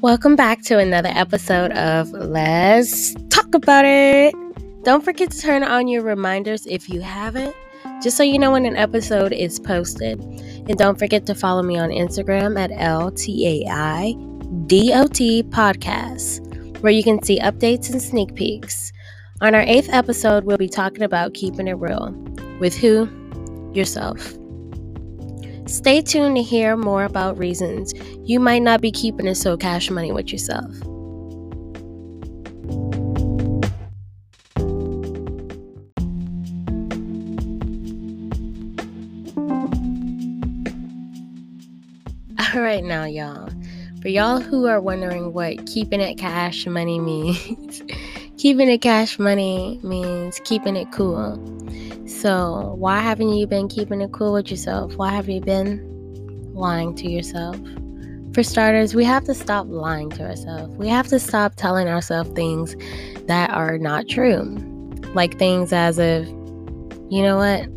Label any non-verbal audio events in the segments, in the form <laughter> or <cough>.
Welcome back to another episode of Let's Talk About It. Don't forget to turn on your reminders if you haven't, just so you know when an episode is posted. And don't forget to follow me on Instagram at LTAI Podcast, where you can see updates and sneak peeks. On our eighth episode, we'll be talking about keeping it real. With who? Yourself. Stay tuned to hear more about reasons you might not be keeping it so cash money with yourself. <laughs> All right, now, y'all. For y'all who are wondering what keeping it cash money means, <laughs> keeping it cash money means keeping it cool. So, why haven't you been keeping it cool with yourself? Why have you been lying to yourself? For starters, we have to stop lying to ourselves. We have to stop telling ourselves things that are not true. Like things as if, you know what?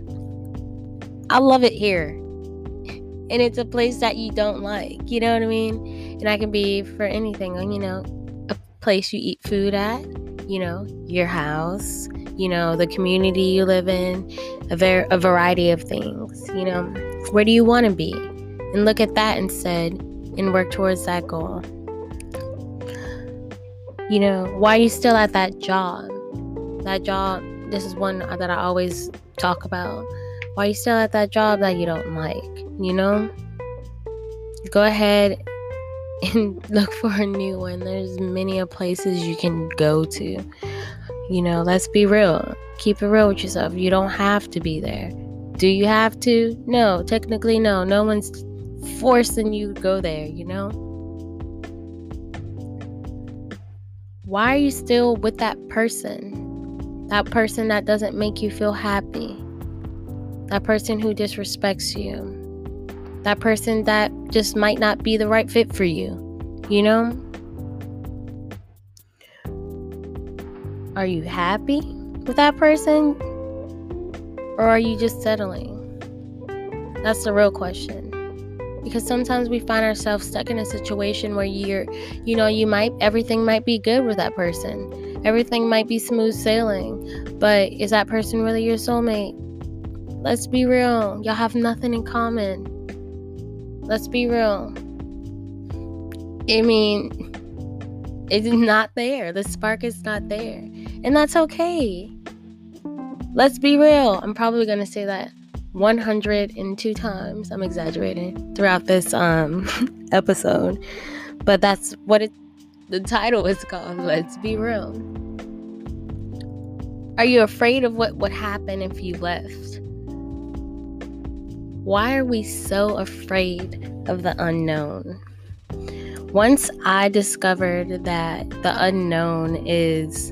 I love it here. And it's a place that you don't like. You know what I mean? And I can be for anything, you know, a place you eat food at, you know, your house, you know, the community you live in, a, ver- a variety of things. You know, where do you want to be? And look at that instead and work towards that goal. You know, why are you still at that job? That job, this is one that I always talk about. Why are you still at that job that you don't like? You know? Go ahead and <laughs> look for a new one. There's many places you can go to. You know, let's be real. Keep it real with yourself. You don't have to be there. Do you have to? No, technically, no. No one's forcing you to go there, you know? Why are you still with that person? That person that doesn't make you feel happy. That person who disrespects you. That person that just might not be the right fit for you, you know? Are you happy with that person? Or are you just settling? That's the real question. Because sometimes we find ourselves stuck in a situation where you're, you know, you might, everything might be good with that person. Everything might be smooth sailing. But is that person really your soulmate? Let's be real. Y'all have nothing in common. Let's be real. I mean, it's not there. The spark is not there. And that's okay. Let's be real. I'm probably going to say that 102 times. I'm exaggerating throughout this um <laughs> episode. But that's what it the title is called. Let's be real. Are you afraid of what would happen if you left? Why are we so afraid of the unknown? Once I discovered that the unknown is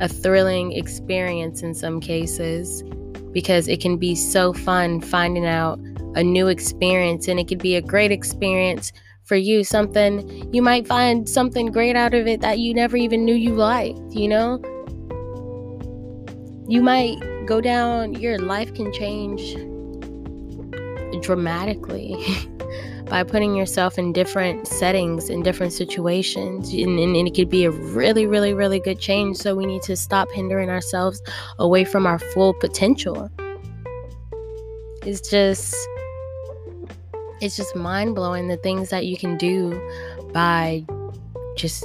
a thrilling experience in some cases because it can be so fun finding out a new experience and it could be a great experience for you something you might find something great out of it that you never even knew you liked you know you might go down your life can change dramatically <laughs> by putting yourself in different settings in different situations and, and, and, it could be a really really really good change. So we need to stop hindering ourselves away from our full potential. It's just it's just mind-blowing the things that you can do by just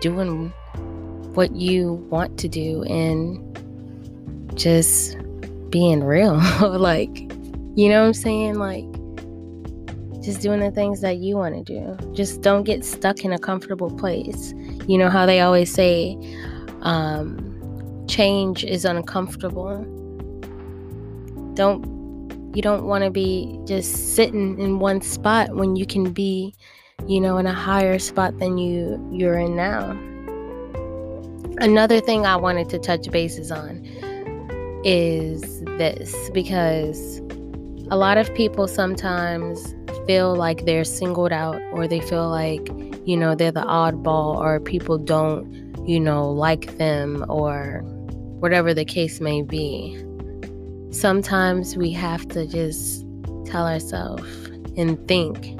doing what you want to do and just being real. <laughs> Like you know what i'm saying like just doing the things that you want to do. Just don't get stuck in a comfortable place. You know how they always say um, change is uncomfortable. Don't you don't want to be just sitting in one spot when you can be, you know, in a higher spot than you you're in now. Another thing I wanted to touch bases on is this because a lot of people sometimes feel like they're singled out or they feel like, you know, they're the oddball or people don't, you know, like them or whatever the case may be. Sometimes we have to just tell ourselves and think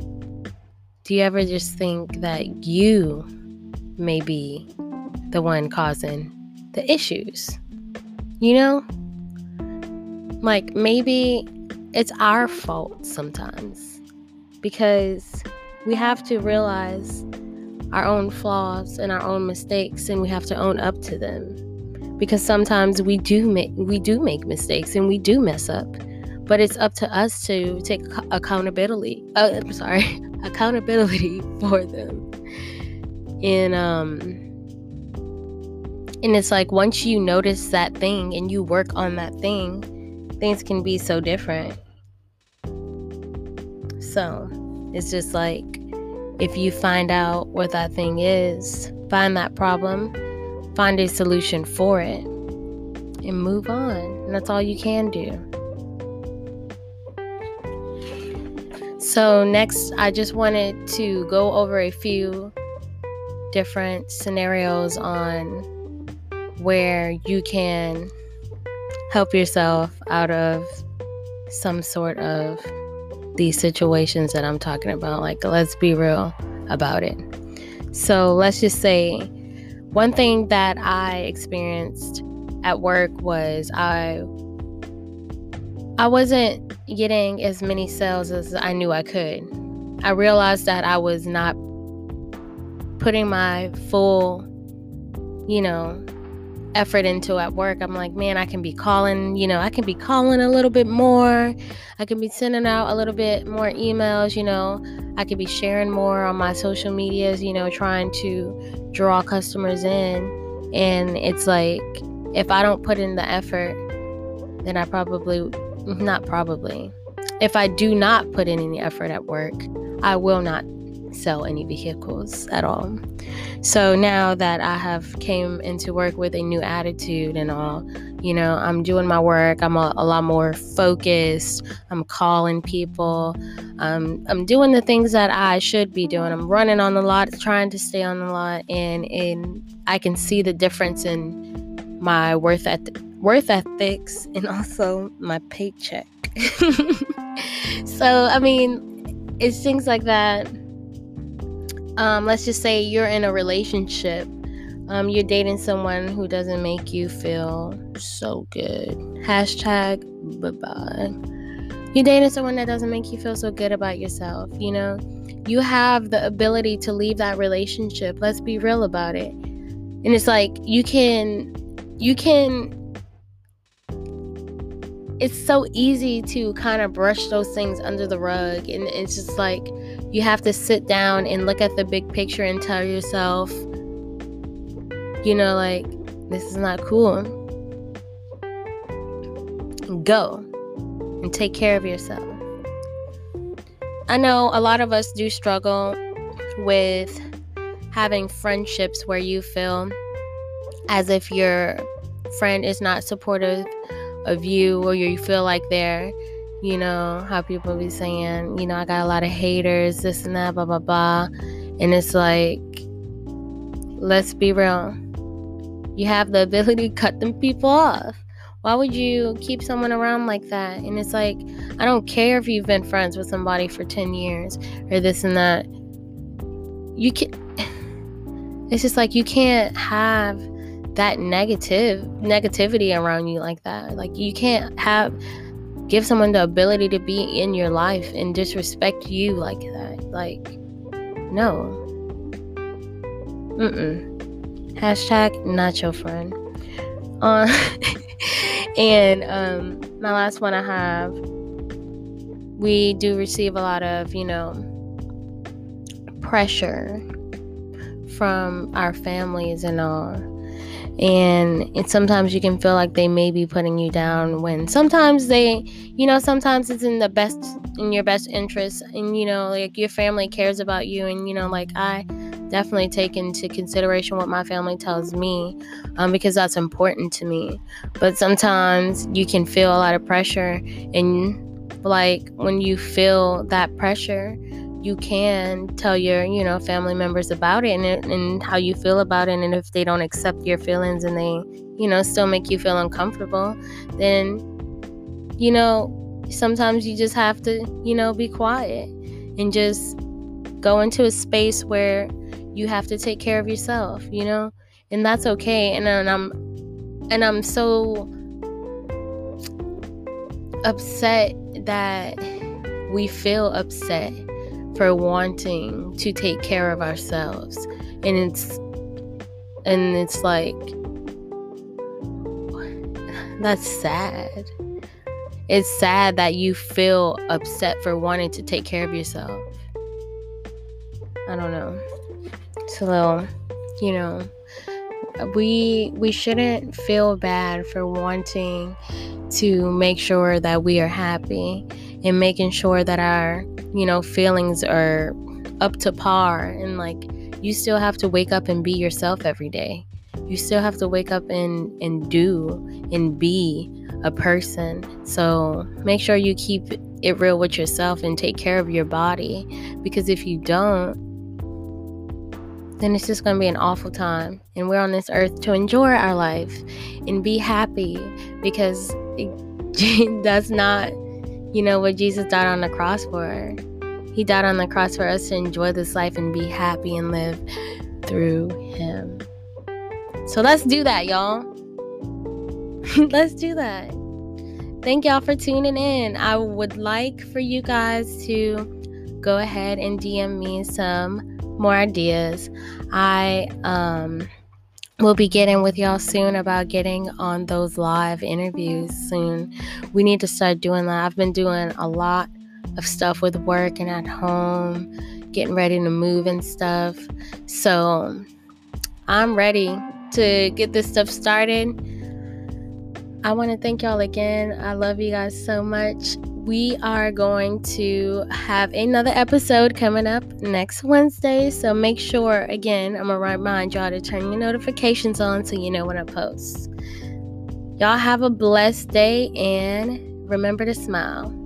do you ever just think that you may be the one causing the issues? You know? Like maybe it's our fault sometimes because we have to realize our own flaws and our own mistakes and we have to own up to them because sometimes we do make we do make mistakes and we do mess up but it's up to us to take accountability uh, I'm sorry <laughs> accountability for them. And um and it's like once you notice that thing and you work on that thing things can be so different so it's just like if you find out what that thing is, find that problem, find a solution for it, and move on. And that's all you can do. So, next, I just wanted to go over a few different scenarios on where you can help yourself out of some sort of these situations that I'm talking about. Like, let's be real about it. So, let's just say one thing that I experienced at work was I I wasn't getting as many sales as I knew I could. I realized that I was not putting my full, you know, effort into at work. I'm like, man, I can be calling, you know, I can be calling a little bit more. I can be sending out a little bit more emails, you know. I could be sharing more on my social medias, you know, trying to draw customers in. And it's like, if I don't put in the effort, then I probably, not probably, if I do not put in any effort at work, I will not sell any vehicles at all. So now that I have came into work with a new attitude and all, you know, I'm doing my work. I'm a, a lot more focused. I'm calling people. Um, I'm doing the things that I should be doing. I'm running on the lot, trying to stay on the lot, and and I can see the difference in my worth at worth ethics and also my paycheck. <laughs> so I mean, it's things like that um, let's just say you're in a relationship um, you're dating someone who doesn't make you feel so good. Hashtag bye-bye you're dating someone that doesn't make you feel so good about yourself you know? You have the ability to leave that relationship. Let's be real about it. And it's like you can you can it's so easy to kind of brush those things under the rug. And it's just like you have to sit down and look at the big picture and tell yourself you know like this is not cool. Go and take care of yourself. I know a lot of us do struggle with having friendships where you feel as if your friend is not supportive of you or you feel like they're you know how people be saying you know i got a lot of haters this and that blah blah blah. And it's like let's be real. You have the ability to cut them people off. Why would you keep someone around like that? And it's like i don't care if you've been friends with somebody for 10 years or this and that. You can <sighs> it's just like you can't have that negative negativity around you like that. Like you can't have give someone the ability to be in your life and disrespect you like that. Like no. Mm-mm. Hashtag not your friend. Uh, <laughs> and um, my last one I have, we do receive a lot of, you know, pressure from our families and all and it's sometimes you can feel like they may be putting you down when sometimes they you know sometimes it's in the best in your best interest and you know like your family cares about you and you know like i definitely take into consideration what my family tells me um, because that's important to me. But sometimes you can feel a lot of pressure and like when you feel that pressure you can tell your you know family members about it and, and how you feel about it and if they don't accept your feelings and they you know still make you feel uncomfortable then you know sometimes you just have to you know be quiet and just go into a space where you have to take care of yourself, you know? And that's okay. And, and I'm and I'm so upset that we feel upset for wanting to take care of ourselves. And it's and it's like that's sad. It's sad that you feel upset for wanting to take care of yourself. I don't know. It's a little, you know, we we shouldn't feel bad for wanting to make sure that we are happy and making sure that our, you know, feelings are up to par and like you still have to wake up and be yourself every day. You still have to wake up and and do and be a person. So, make sure you keep it real with yourself and take care of your body because if you don't then it's just going to be an awful time. And we're on this earth to enjoy our life and be happy because it, <laughs> that's not, you know, what Jesus died on the cross for. He died on the cross for us to enjoy this life and be happy and live through Him. So let's do that, y'all. <laughs> let's do that. Thank y'all for tuning in. I would like for you guys to go ahead and DM me some more ideas. I um will be getting with y'all soon about getting on those live interviews soon. We need to start doing that. I've been doing a lot of stuff with work and at home, getting ready to move and stuff. So I'm ready to get this stuff started. I want to thank y'all again. I love you guys so much we are going to have another episode coming up next Wednesday. So make sure, again, I'm going to remind y'all to turn your notifications on so you know when I post. Y'all have a blessed day and remember to smile.